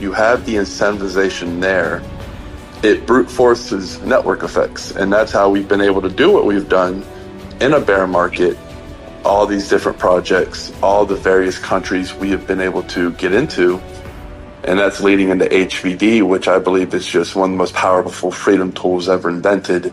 you have the incentivization there, it brute forces network effects. And that's how we've been able to do what we've done in a bear market, all these different projects, all the various countries we have been able to get into. And that's leading into HBD, which I believe is just one of the most powerful freedom tools ever invented.